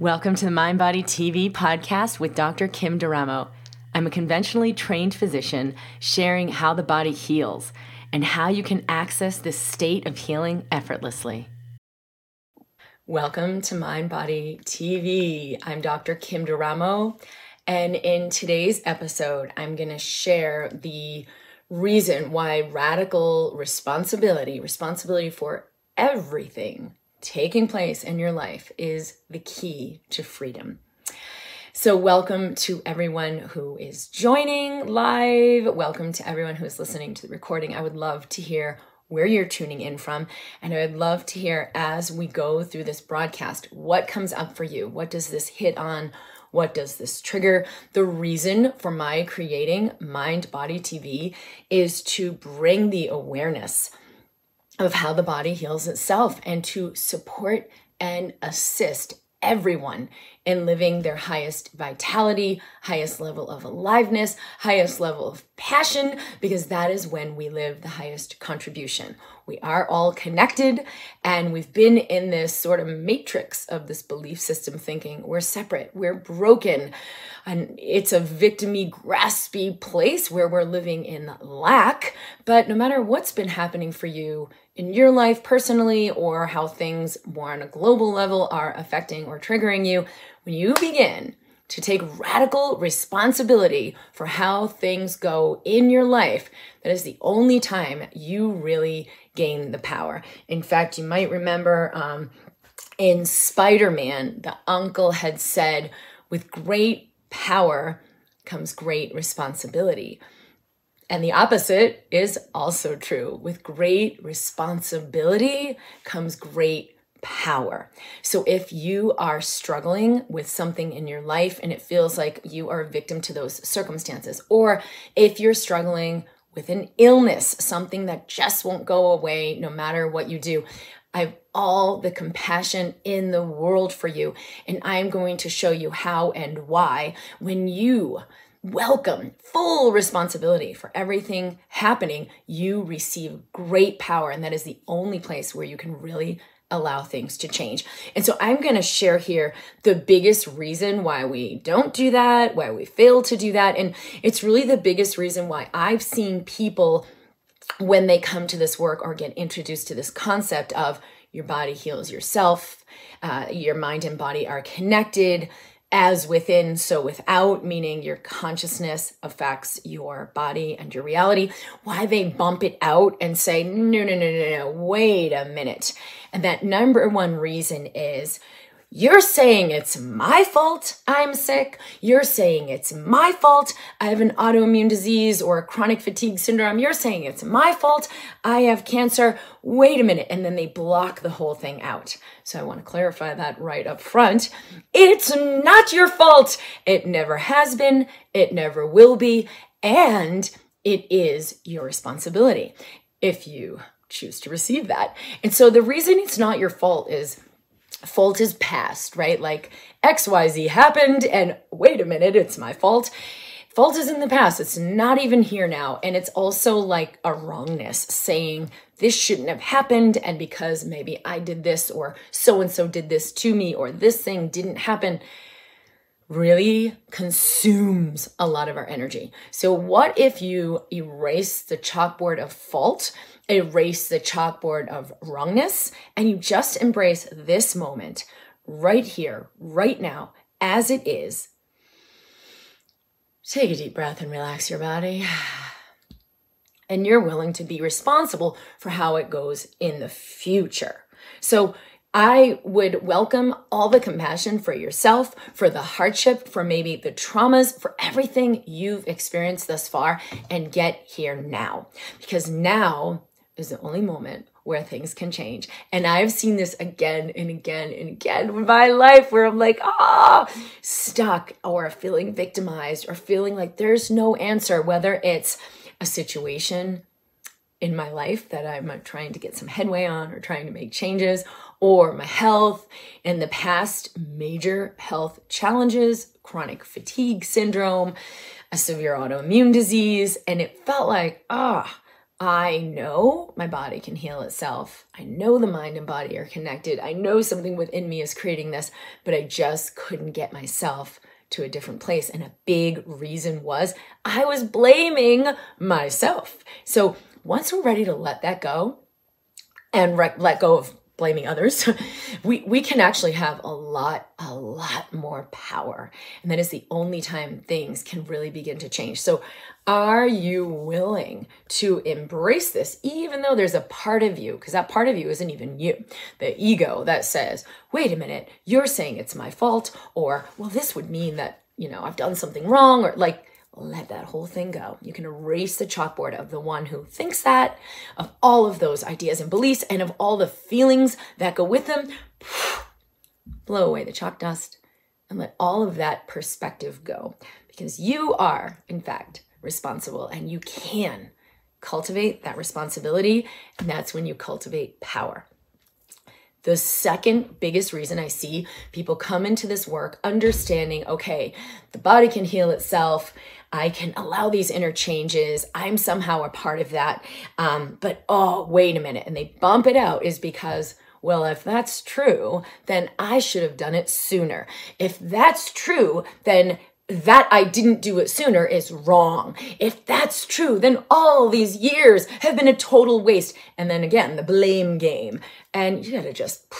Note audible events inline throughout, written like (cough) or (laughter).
Welcome to the Mind Body TV podcast with Dr. Kim D'Eramo. I'm a conventionally trained physician sharing how the body heals and how you can access this state of healing effortlessly. Welcome to Mind Body TV. I'm Dr. Kim D'Eramo, and in today's episode, I'm going to share the reason why radical responsibility, responsibility for everything taking place in your life is the key to freedom. So, welcome to everyone who is joining live. Welcome to everyone who is listening to the recording. I would love to hear where you're tuning in from. And I would love to hear as we go through this broadcast what comes up for you. What does this hit on? What does this trigger? The reason for my creating Mind Body TV is to bring the awareness of how the body heals itself and to support and assist everyone in living their highest vitality, highest level of aliveness, highest level of passion, because that is when we live the highest contribution. We are all connected, and we've been in this sort of matrix of this belief system thinking we're separate, we're broken, and it's a victimy, graspy place where we're living in lack. But no matter what's been happening for you, in your life personally or how things more on a global level are affecting or triggering you, when you begin to take radical responsibility for how things go in your life, that is the only time you really gain the power. In fact, you might remember um, in Spider Man, the uncle had said, with great power comes great responsibility. And the opposite is also true. With great responsibility comes great power. So if you are struggling with something in your life and it feels like you are a victim to those circumstances, or if you're struggling with an illness, something that just won't go away no matter what you do, I have all the compassion in the world for you. And I'm going to show you how and why when you welcome, full responsibility for everything happening, you receive great power. And that is the only place where you can really allow things to change. And so I'm going to share here the biggest reason why we don't do that, why we fail to do that. And it's really the biggest reason why I've seen people when they come to this work or get introduced to this concept of your body heals yourself, uh, your mind and body are connected as within, so without, meaning your consciousness affects your body and your reality. Why they bump it out and say, no, no, no, no, no, wait a minute. And that number one reason is you're saying it's my fault I'm sick. You're saying it's my fault I have an autoimmune disease or a chronic fatigue syndrome. You're saying it's my fault I have cancer. Wait a minute. And then they block the whole thing out. So I want to clarify that right up front. It's not your fault. It never has been. It never will be. And it is your responsibility if you choose to receive that. And so the reason it's not your fault is fault is past, right? Like XYZ happened and wait a minute, it's my fault. Fault is in the past. It's not even here now. And it's also like a wrongness saying this shouldn't have happened. And because maybe I did this or so and so did this to me or this thing didn't happen really consumes a lot of our energy. So, what if you erase the chalkboard of fault erase the chalkboard of wrongness and you just embrace this moment right here, right now, as it is. Take a deep breath and relax your body. (sighs) And you're willing to be responsible for how it goes in the future. So, I would welcome all the compassion for yourself, for the hardship, for maybe the traumas, for everything you've experienced thus far, and get here now. Because now is the only moment where things can change. And I've seen this again and again and again in my life where I'm like, ah, oh, stuck or feeling victimized or feeling like there's no answer, whether it's a situation in my life that I'm trying to get some headway on or trying to make changes, or my health and the past, major health challenges, chronic fatigue syndrome, a severe autoimmune disease. And it felt like, ah, oh, I know my body can heal itself. I know the mind and body are connected. I know something within me is creating this, but I just couldn't get myself to a different place. And a big reason was I was blaming myself. So once we're ready to let that go and re- let go of blaming others, (laughs) we, we can actually have a lot, a lot more power. And that is the only time things can really begin to change. So, are you willing to embrace this, even though there's a part of you, because that part of you isn't even you, the ego that says, wait a minute, you're saying it's my fault, or, well, this would mean that, you know, I've done something wrong, or like, let that whole thing go. You can erase the chalkboard of the one who thinks that, of all of those ideas and beliefs, and of all the feelings that go with them. (sighs) Blow away the chalk dust and let all of that perspective go because you are, in fact, responsible and you can cultivate that responsibility. And that's when you cultivate power. The second biggest reason I see people come into this work understanding okay, the body can heal itself. I can allow these interchanges. I'm somehow a part of that. Um, but oh, wait a minute. And they bump it out is because, well, if that's true, then I should have done it sooner. If that's true, then that I didn't do it sooner is wrong. If that's true, then all these years have been a total waste. And then again, the blame game. And you gotta just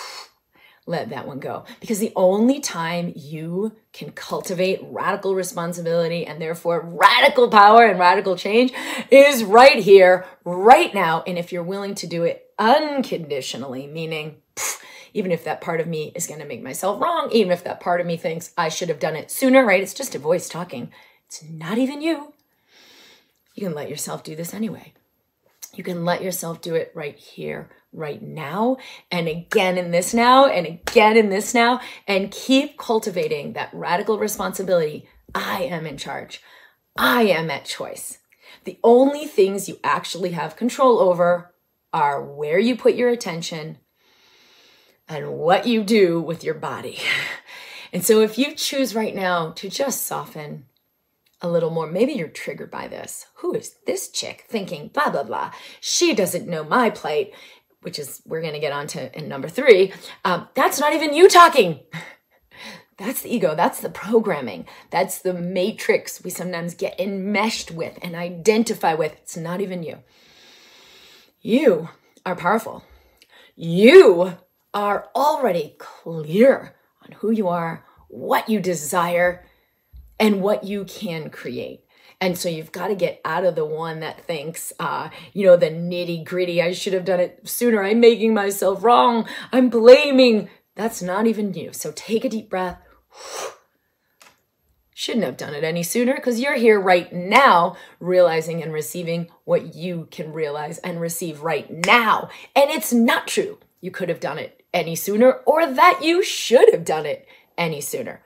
let that one go. Because the only time you can cultivate radical responsibility and therefore radical power and radical change is right here, right now. And if you're willing to do it unconditionally, meaning, even if that part of me is going to make myself wrong, even if that part of me thinks I should have done it sooner, right? It's just a voice talking. It's not even you. You can let yourself do this anyway. You can let yourself do it right here, right now, and again in this now, and again in this now, and keep cultivating that radical responsibility. I am in charge. I am at choice. The only things you actually have control over are where you put your attention and what you do with your body. (laughs) And so if you choose right now to just soften, a little more. Maybe you're triggered by this. Who is this chick thinking blah, blah, blah? She doesn't know my plight, which is we're going to get on to in number three. Um, that's not even you talking. (laughs) That's the ego. That's the programming. That's the matrix we sometimes get enmeshed with and identify with. It's not even you. You are powerful. You are already clear on who you are, what you desire, and what you can create. And so you've got to get out of the one that thinks, uh, you know, the nitty gritty. I should have done it sooner. I'm making myself wrong. I'm blaming. That's not even you. So take a deep breath. (sighs) Shouldn't have done it any sooner because you're here right now, realizing and receiving what you can realize and receive right now. And it's not true. You could have done it any sooner or that you should have done it any sooner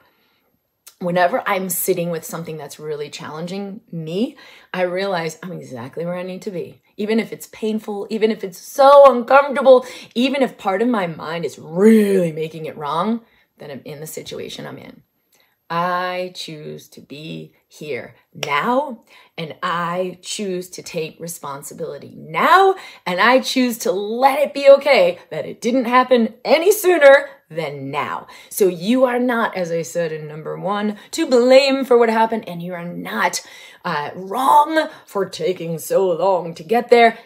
whenever I'm sitting with something that's really challenging me, I realize I'm exactly where I need to be. Even if it's painful, even if it's so uncomfortable, even if part of my mind is really making it wrong, then I'm in the situation I'm in. I choose to be here now, and I choose to take responsibility now, and I choose to let it be okay that it didn't happen any sooner than now. So you are not, as I said in number one, to blame for what happened, and you are not uh, wrong for taking so long to get there.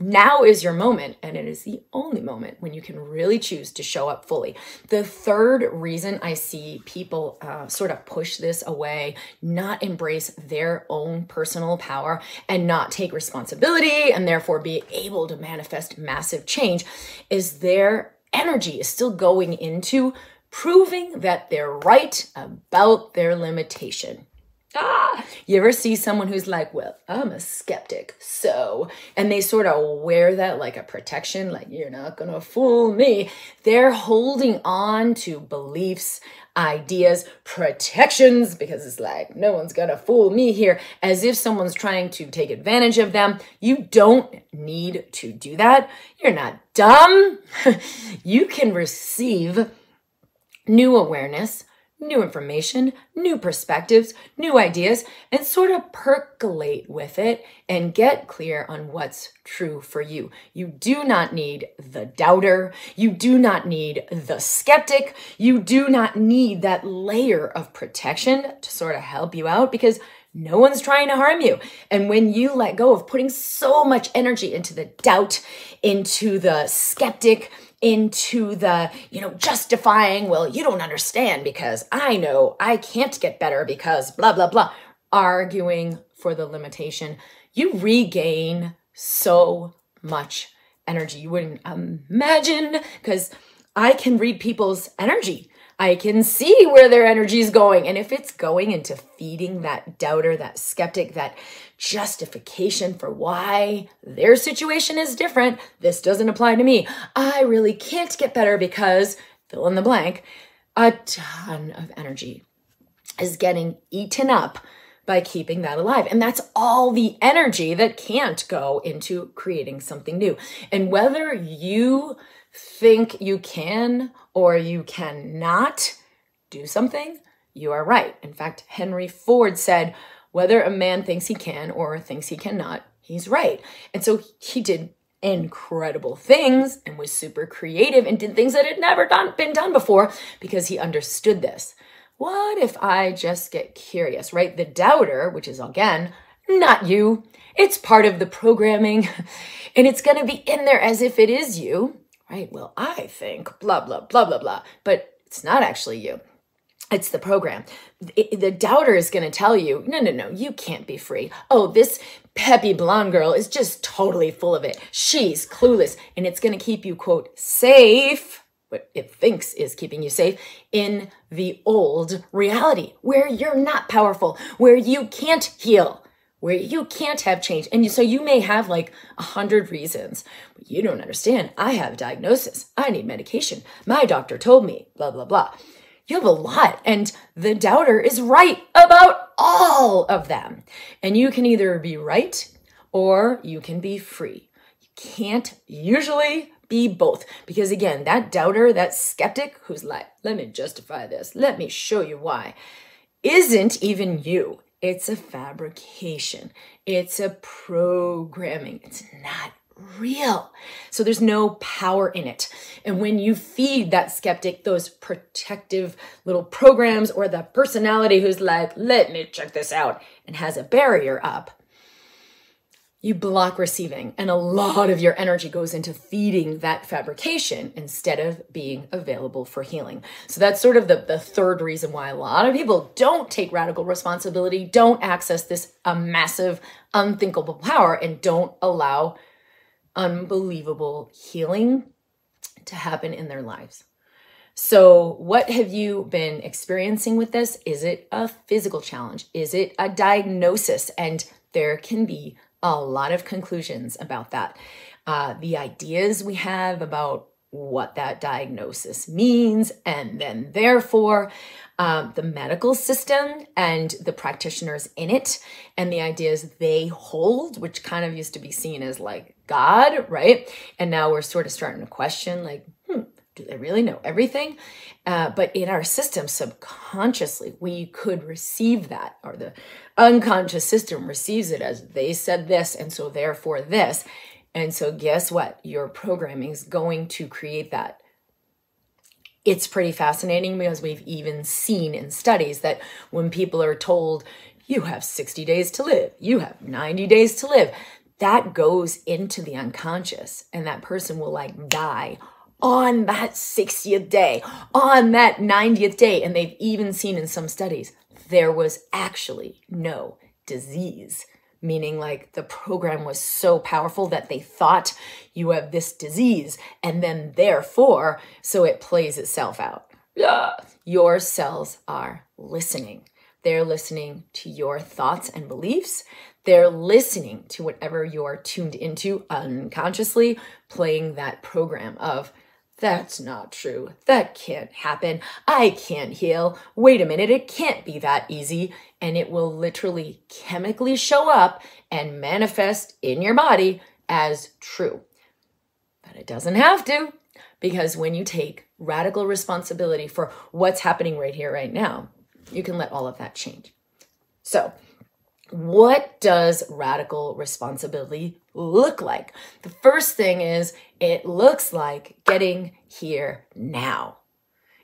Now is your moment, and it is the only moment when you can really choose to show up fully. The third reason I see people uh, sort of push this away, not embrace their own personal power, and not take responsibility, and therefore be able to manifest massive change, is their energy is still going into proving that they're right about their limitation. Ah, you ever see someone who's like, well, I'm a skeptic, so, and they sort of wear that like a protection, like, you're not gonna fool me. They're holding on to beliefs, ideas, protections, because it's like, no one's gonna fool me here, as if someone's trying to take advantage of them. You don't need to do that. You're not dumb. (laughs) you can receive new awareness, new information, new perspectives, new ideas, and sort of percolate with it and get clear on what's true for you. You do not need the doubter. You do not need the skeptic. You do not need that layer of protection to sort of help you out because no one's trying to harm you. And when you let go of putting so much energy into the doubt, into the skeptic, into the, you know, justifying, well, you don't understand because I know I can't get better because blah, blah, blah, arguing for the limitation, you regain so much energy. You wouldn't imagine because I can read people's energy. I can see where their energy is going. And if it's going into feeding that doubter, that skeptic, that justification for why their situation is different, this doesn't apply to me. I really can't get better because fill in the blank, a ton of energy is getting eaten up by keeping that alive. And that's all the energy that can't go into creating something new. And whether you think you can or you cannot do something, you are right. In fact, Henry Ford said, whether a man thinks he can or thinks he cannot, he's right. And so he did incredible things and was super creative and did things that had never done, been done before because he understood this. What if I just get curious, right? The doubter, which is again, not you, it's part of the programming (laughs) and it's going to be in there as if it is you right? Well, I think blah, blah, blah, blah, blah, but it's not actually you. It's the program. The doubter is going to tell you, no, no, no, you can't be free. Oh, this peppy blonde girl is just totally full of it. She's clueless. And it's going to keep you, quote, safe, what it thinks is keeping you safe, in the old reality where you're not powerful, where you can't heal, where you can't have change. And so you may have like a hundred reasons, but you don't understand. I have a diagnosis. I need medication. My doctor told me, blah, blah, blah. You have a lot, and the doubter is right about all of them. And you can either be right or you can be free. You can't usually be both. Because again, that doubter, that skeptic who's like, let me justify this, let me show you why, isn't even you. It's a fabrication. It's a programming. It's not real. So there's no power in it. And when you feed that skeptic those protective little programs or the personality who's like, let me check this out and has a barrier up, you block receiving and a lot of your energy goes into feeding that fabrication instead of being available for healing so that's sort of the, the third reason why a lot of people don't take radical responsibility don't access this a massive unthinkable power and don't allow unbelievable healing to happen in their lives so, what have you been experiencing with this? Is it a physical challenge? Is it a diagnosis? And there can be a lot of conclusions about that. Uh, the ideas we have about what that diagnosis means, and then therefore um, the medical system and the practitioners in it, and the ideas they hold, which kind of used to be seen as like God, right? And now we're sort of starting to question, like, hmm, do they really know everything? Uh, but in our system, subconsciously, we could receive that, or the unconscious system receives it as they said this, and so therefore this. And so, guess what? Your programming is going to create that. It's pretty fascinating because we've even seen in studies that when people are told, you have 60 days to live, you have 90 days to live, that goes into the unconscious, and that person will like die on that 60th day, on that 90th day. And they've even seen in some studies, there was actually no disease, meaning like the program was so powerful that they thought you have this disease. And then therefore, so it plays itself out. Yeah. Your cells are listening. They're listening to your thoughts and beliefs. They're listening to whatever you're tuned into unconsciously, playing that program of that's not true. That can't happen. I can't heal. Wait a minute, it can't be that easy. And it will literally chemically show up and manifest in your body as true. But it doesn't have to, because when you take radical responsibility for what's happening right here, right now, you can let all of that change. So, what does radical responsibility look like? The first thing is it looks like getting here now.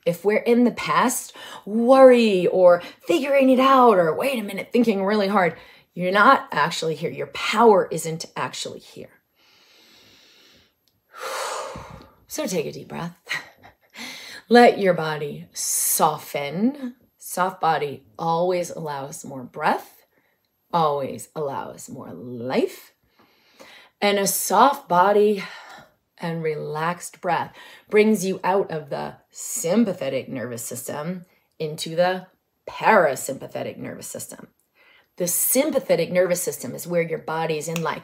If we're in the past, worry or figuring it out or wait a minute, thinking really hard, you're not actually here. Your power isn't actually here. (sighs) So take a deep breath. (laughs) Let your body soften. Soft body always allows more breath, always allows more life. And a soft body and relaxed breath brings you out of the sympathetic nervous system into the parasympathetic nervous system. The sympathetic nervous system is where your body's in like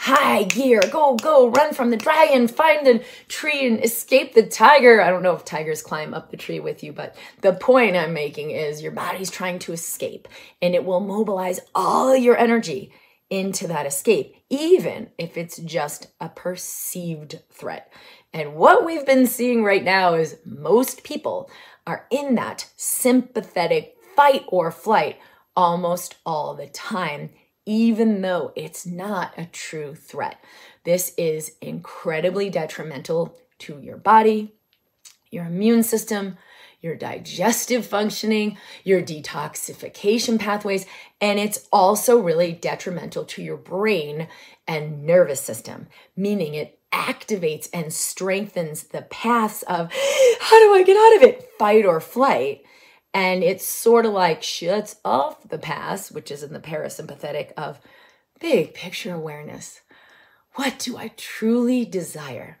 high gear, go, go, run from the dragon, find the tree and escape the tiger. I don't know if tigers climb up the tree with you, but the point I'm making is your body's trying to escape and it will mobilize all your energy into that escape, even if it's just a perceived threat. And what we've been seeing right now is most people are in that sympathetic fight or flight almost all the time even though it's not a true threat. This is incredibly detrimental to your body, your immune system, your digestive functioning, your detoxification pathways, and it's also really detrimental to your brain and nervous system, meaning it activates and strengthens the paths of how do I get out of it? Fight or flight and it's sort of like shuts off the past, which is in the parasympathetic of big picture awareness. What do I truly desire?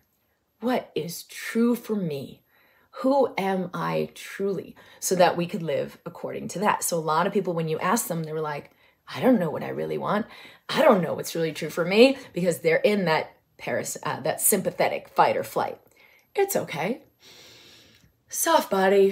What is true for me? Who am I truly? So that we could live according to that. So, a lot of people, when you ask them, they were like, I don't know what I really want. I don't know what's really true for me because they're in that paras- uh, that sympathetic fight or flight. It's okay. Soft body,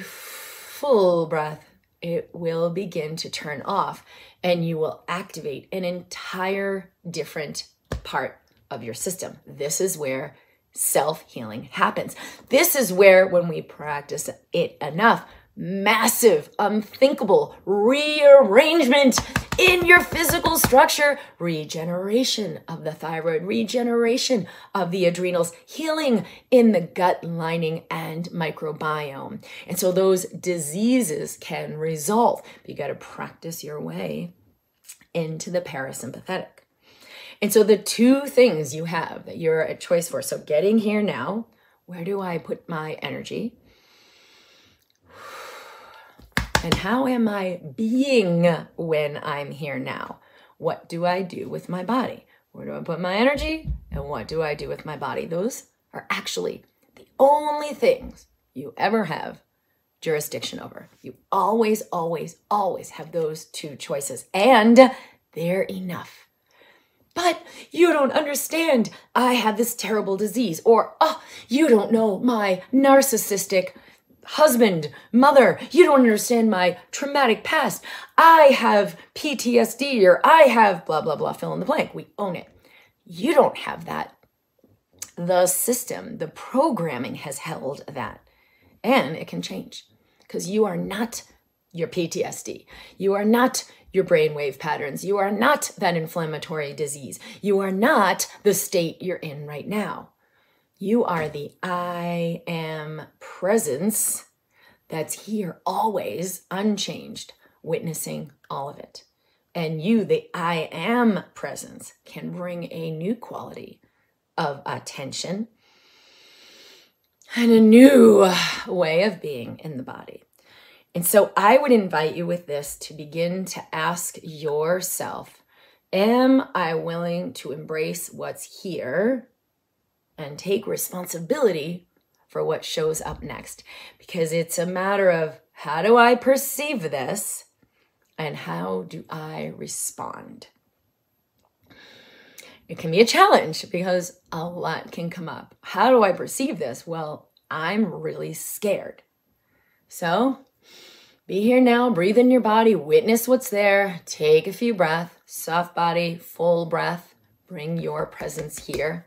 full breath, it will begin to turn off and you will activate an entire different part of your system. This is where self healing happens. This is where, when we practice it enough, massive, unthinkable rearrangement in your physical structure, regeneration of the thyroid, regeneration of the adrenals, healing in the gut lining and microbiome. And so those diseases can resolve. But you got to practice your way into the parasympathetic. And so the two things you have that you're a choice for. So getting here now, where do I put my energy? And how am I being when I'm here now? What do I do with my body? Where do I put my energy? And what do I do with my body? Those are actually the only things you ever have jurisdiction over. You always, always, always have those two choices, and they're enough. But you don't understand. I have this terrible disease. Or, oh, you don't know my narcissistic husband, mother, you don't understand my traumatic past. I have PTSD or I have blah, blah, blah, fill in the blank. We own it. You don't have that. The system, the programming has held that. And it can change because you are not your PTSD. You are not your brainwave patterns. You are not that inflammatory disease. You are not the state you're in right now. You are the I am presence that's here always unchanged, witnessing all of it. And you, the I am presence, can bring a new quality of attention and a new way of being in the body. And so I would invite you with this to begin to ask yourself Am I willing to embrace what's here and take responsibility for what shows up next. Because it's a matter of how do I perceive this and how do I respond? It can be a challenge because a lot can come up. How do I perceive this? Well, I'm really scared. So, be here now, breathe in your body, witness what's there, take a few breaths, soft body, full breath, bring your presence here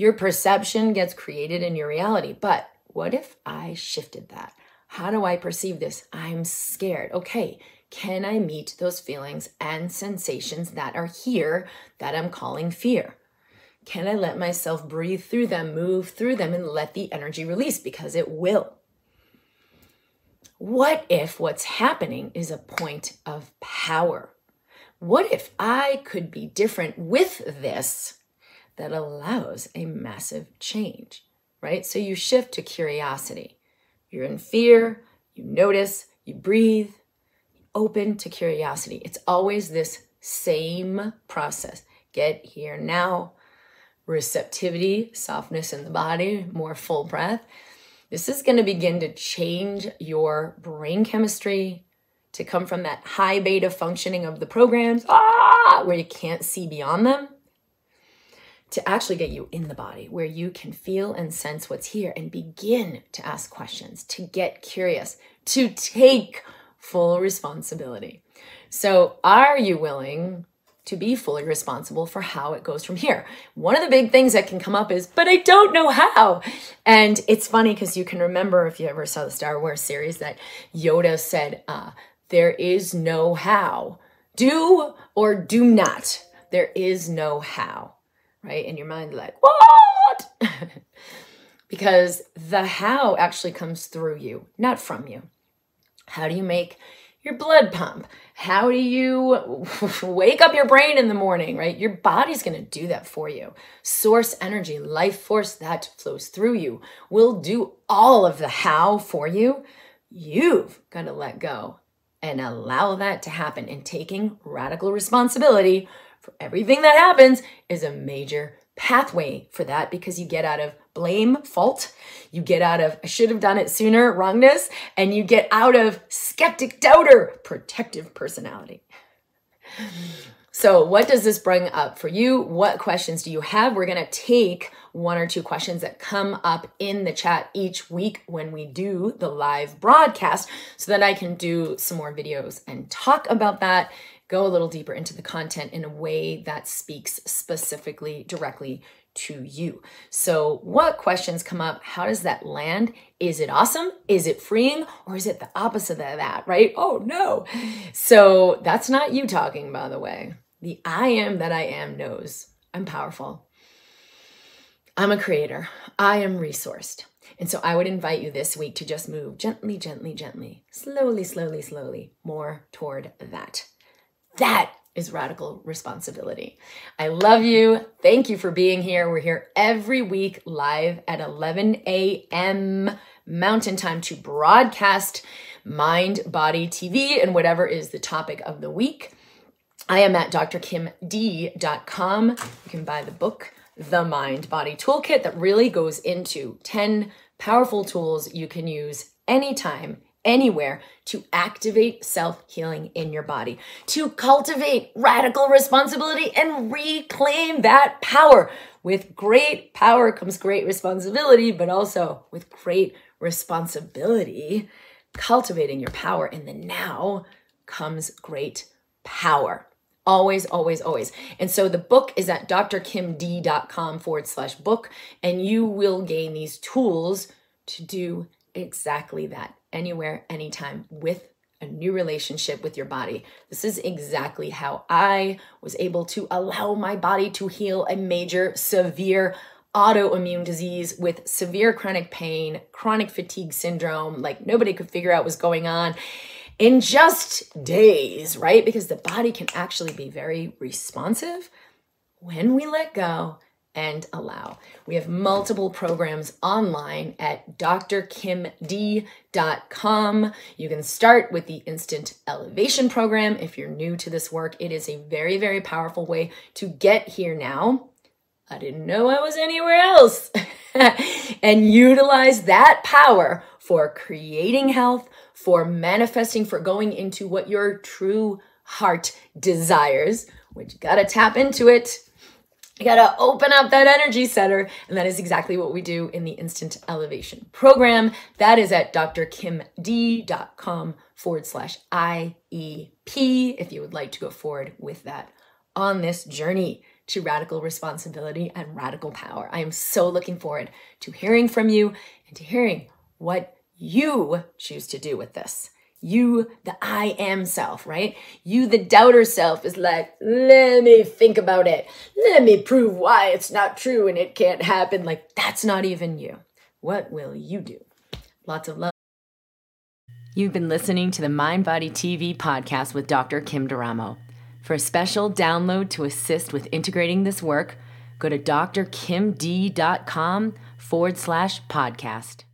your perception gets created in your reality. But What if I shifted that? How do I perceive this? I'm scared. Okay, can I meet those feelings and sensations that are here that I'm calling fear? Can I let myself breathe through them, move through them, and let the energy release? Because it will. What if what's happening is a point of power? What if I could be different with this that allows a massive change, right? So you shift to curiosity. You're in fear, you notice, you breathe, open to curiosity. It's always this same process. Get here now, receptivity, softness in the body, more full breath. This is going to begin to change your brain chemistry to come from that high beta functioning of the programs, ah, where you can't see beyond them, to actually get you in the body where you can feel and sense what's here and begin to ask questions, to get curious, to take full responsibility. So, are you willing to be fully responsible for how it goes from here? One of the big things that can come up is, but I don't know how. And it's funny because you can remember if you ever saw the Star Wars series that Yoda said, uh, There is no how. Do or do not. There is no how right? And your mind like, what? (laughs) because the how actually comes through you, not from you. How do you make your blood pump? How do you (laughs) wake up your brain in the morning, right? Your body's going to do that for you. Source energy, life force that flows through you will do all of the how for you. You've got to let go and allow that to happen. And taking radical responsibility everything that happens is a major pathway for that because you get out of blame, fault, you get out of I should have done it sooner, wrongness, and you get out of skeptic, doubter, protective personality. So, what does this bring up for you? What questions do you have? We're going to take one or two questions that come up in the chat each week when we do the live broadcast so that I can do some more videos and talk about that go a little deeper into the content in a way that speaks specifically directly to you. So, what questions come up? How does that land? Is it awesome? Is it freeing? Or is it the opposite of that, right? Oh, no. So, that's not you talking, by the way. The I am that I am knows I'm powerful. I'm a creator. I am resourced. And so I would invite you this week to just move gently, gently, gently, slowly, slowly, slowly more toward that. That is radical responsibility. I love you. Thank you for being here. We're here every week live at 11 a.m. Mountain Time to broadcast Mind Body TV and whatever is the topic of the week. I am at drkimd.com. You can buy the book, The Mind Body Toolkit, that really goes into 10 powerful tools you can use anytime anywhere to activate self healing in your body, to cultivate radical responsibility and reclaim that power. With great power comes great responsibility, but also with great responsibility, cultivating your power in the now comes great power. Always, always, always. And so the book is at drkimd.com forward slash book, and you will gain these tools to do exactly that anywhere, anytime with a new relationship with your body. This is exactly how I was able to allow my body to heal a major, severe autoimmune disease with severe chronic pain, chronic fatigue syndrome, like nobody could figure out what's going on in just days, right? Because the body can actually be very responsive when we let go and allow. We have multiple programs online at drkimd.com. You can start with the Instant Elevation Program. If you're new to this work, it is a very, very powerful way to get here now. I didn't know I was anywhere else. (laughs) and utilize that power for creating health, for manifesting, for going into what your true heart desires, which you gotta tap into it you got to open up that energy center. And that is exactly what we do in the Instant Elevation program. That is at drkimd.com forward slash IEP if you would like to go forward with that on this journey to radical responsibility and radical power. I am so looking forward to hearing from you and to hearing what you choose to do with this. You, the I am self, right? You, the doubter self, is like, let me think about it. Let me prove why it's not true and it can't happen. Like, that's not even you. What will you do? Lots of love. You've been listening to the Mind Body TV podcast with Dr. Kim D'Eramo. For a special download to assist with integrating this work, go to drkimd.com forward slash podcast.